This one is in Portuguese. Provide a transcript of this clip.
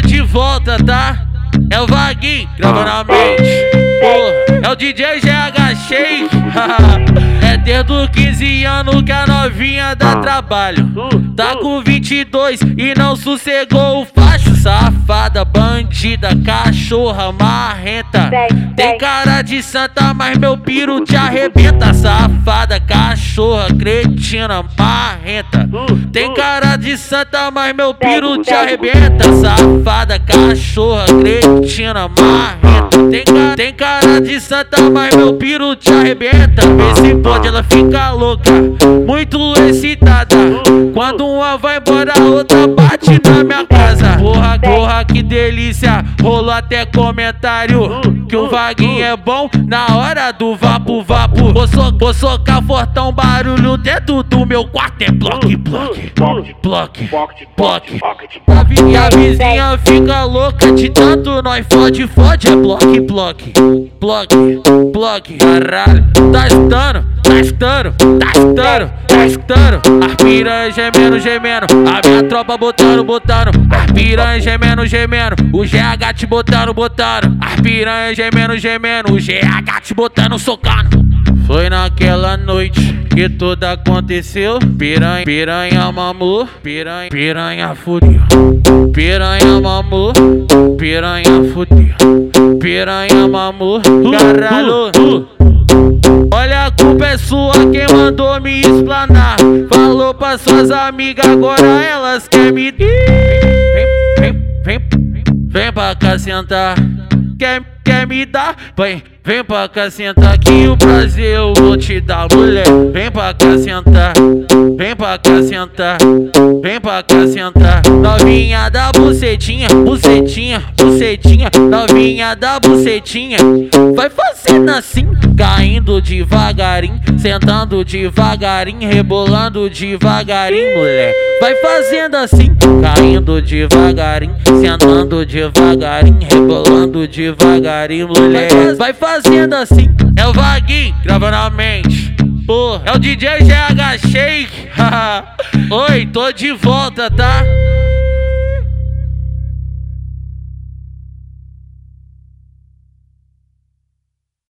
de volta, tá? É o Vaguinho, gravando a mente. Porra, é o DJ GH Shake. é desde os 15 anos que a novinha dá trabalho. Tá com 22 e não sossegou o. Safada, bandida, cachorra, marrenta. Tem cara de santa, mas meu piro te arrebenta. Safada, cachorra, cretina, marrenta. Tem cara de santa, mas meu piro te arrebenta. Safada, cachorra, cretina, marrenta. Tem, ca tem cara de santa, mas meu piro te arrebenta. Esse pode, ela fica louca, muito excitada. Quando uma vai embora, a outra bate na minha casa. Que delícia. Rolou até comentário que o Vaguinho é bom na hora do vapo vapo. Vou, so, vou socar fortão, barulho dentro do meu quarto. É bloque, bloque, bloque, bloque. E a vizinha fica louca de tanto nós fode, fode. É bloque, bloque, bloque, bloque. Caralho, tá estando, tá estando, tá estando, tá estando. As piranhas gemendo, gemendo. A minha tropa botando, botando. As piranhas gemendo, gemendo. O GH te botando, botando. As piranhas gemendo, gemendo. O GH te botando, socando. Foi naquela noite que tudo aconteceu. Piranha, piranha mamou, piranha, piranha fudeu. Piranha mamou, piranha fudeu. Piranha mamou, caralho. Olha explanar. Falou pra suas amigas, agora elas querem me. Vem, vem, vem, vem pra cá sentar. Quer, quer me dar? Vem, vem pra cá sentar que o prazer eu vou te dar, mulher. Vem pra cá sentar, pra cá sentar, vem pra cá sentar. Novinha da bucetinha, bucetinha, bucetinha. Novinha da bucetinha, vai fazendo assim, caindo devagarinho, sentando devagarinho, rebolando devagarinho, mulher. Vai fazendo assim, caindo devagarinho, sentando devagarinho, rebolando devagarinho, mulher. Vai fazendo assim, é o Vaguinho gravando a mente. Porra, é o DJ GH Shake. Oi, tô de volta, tá?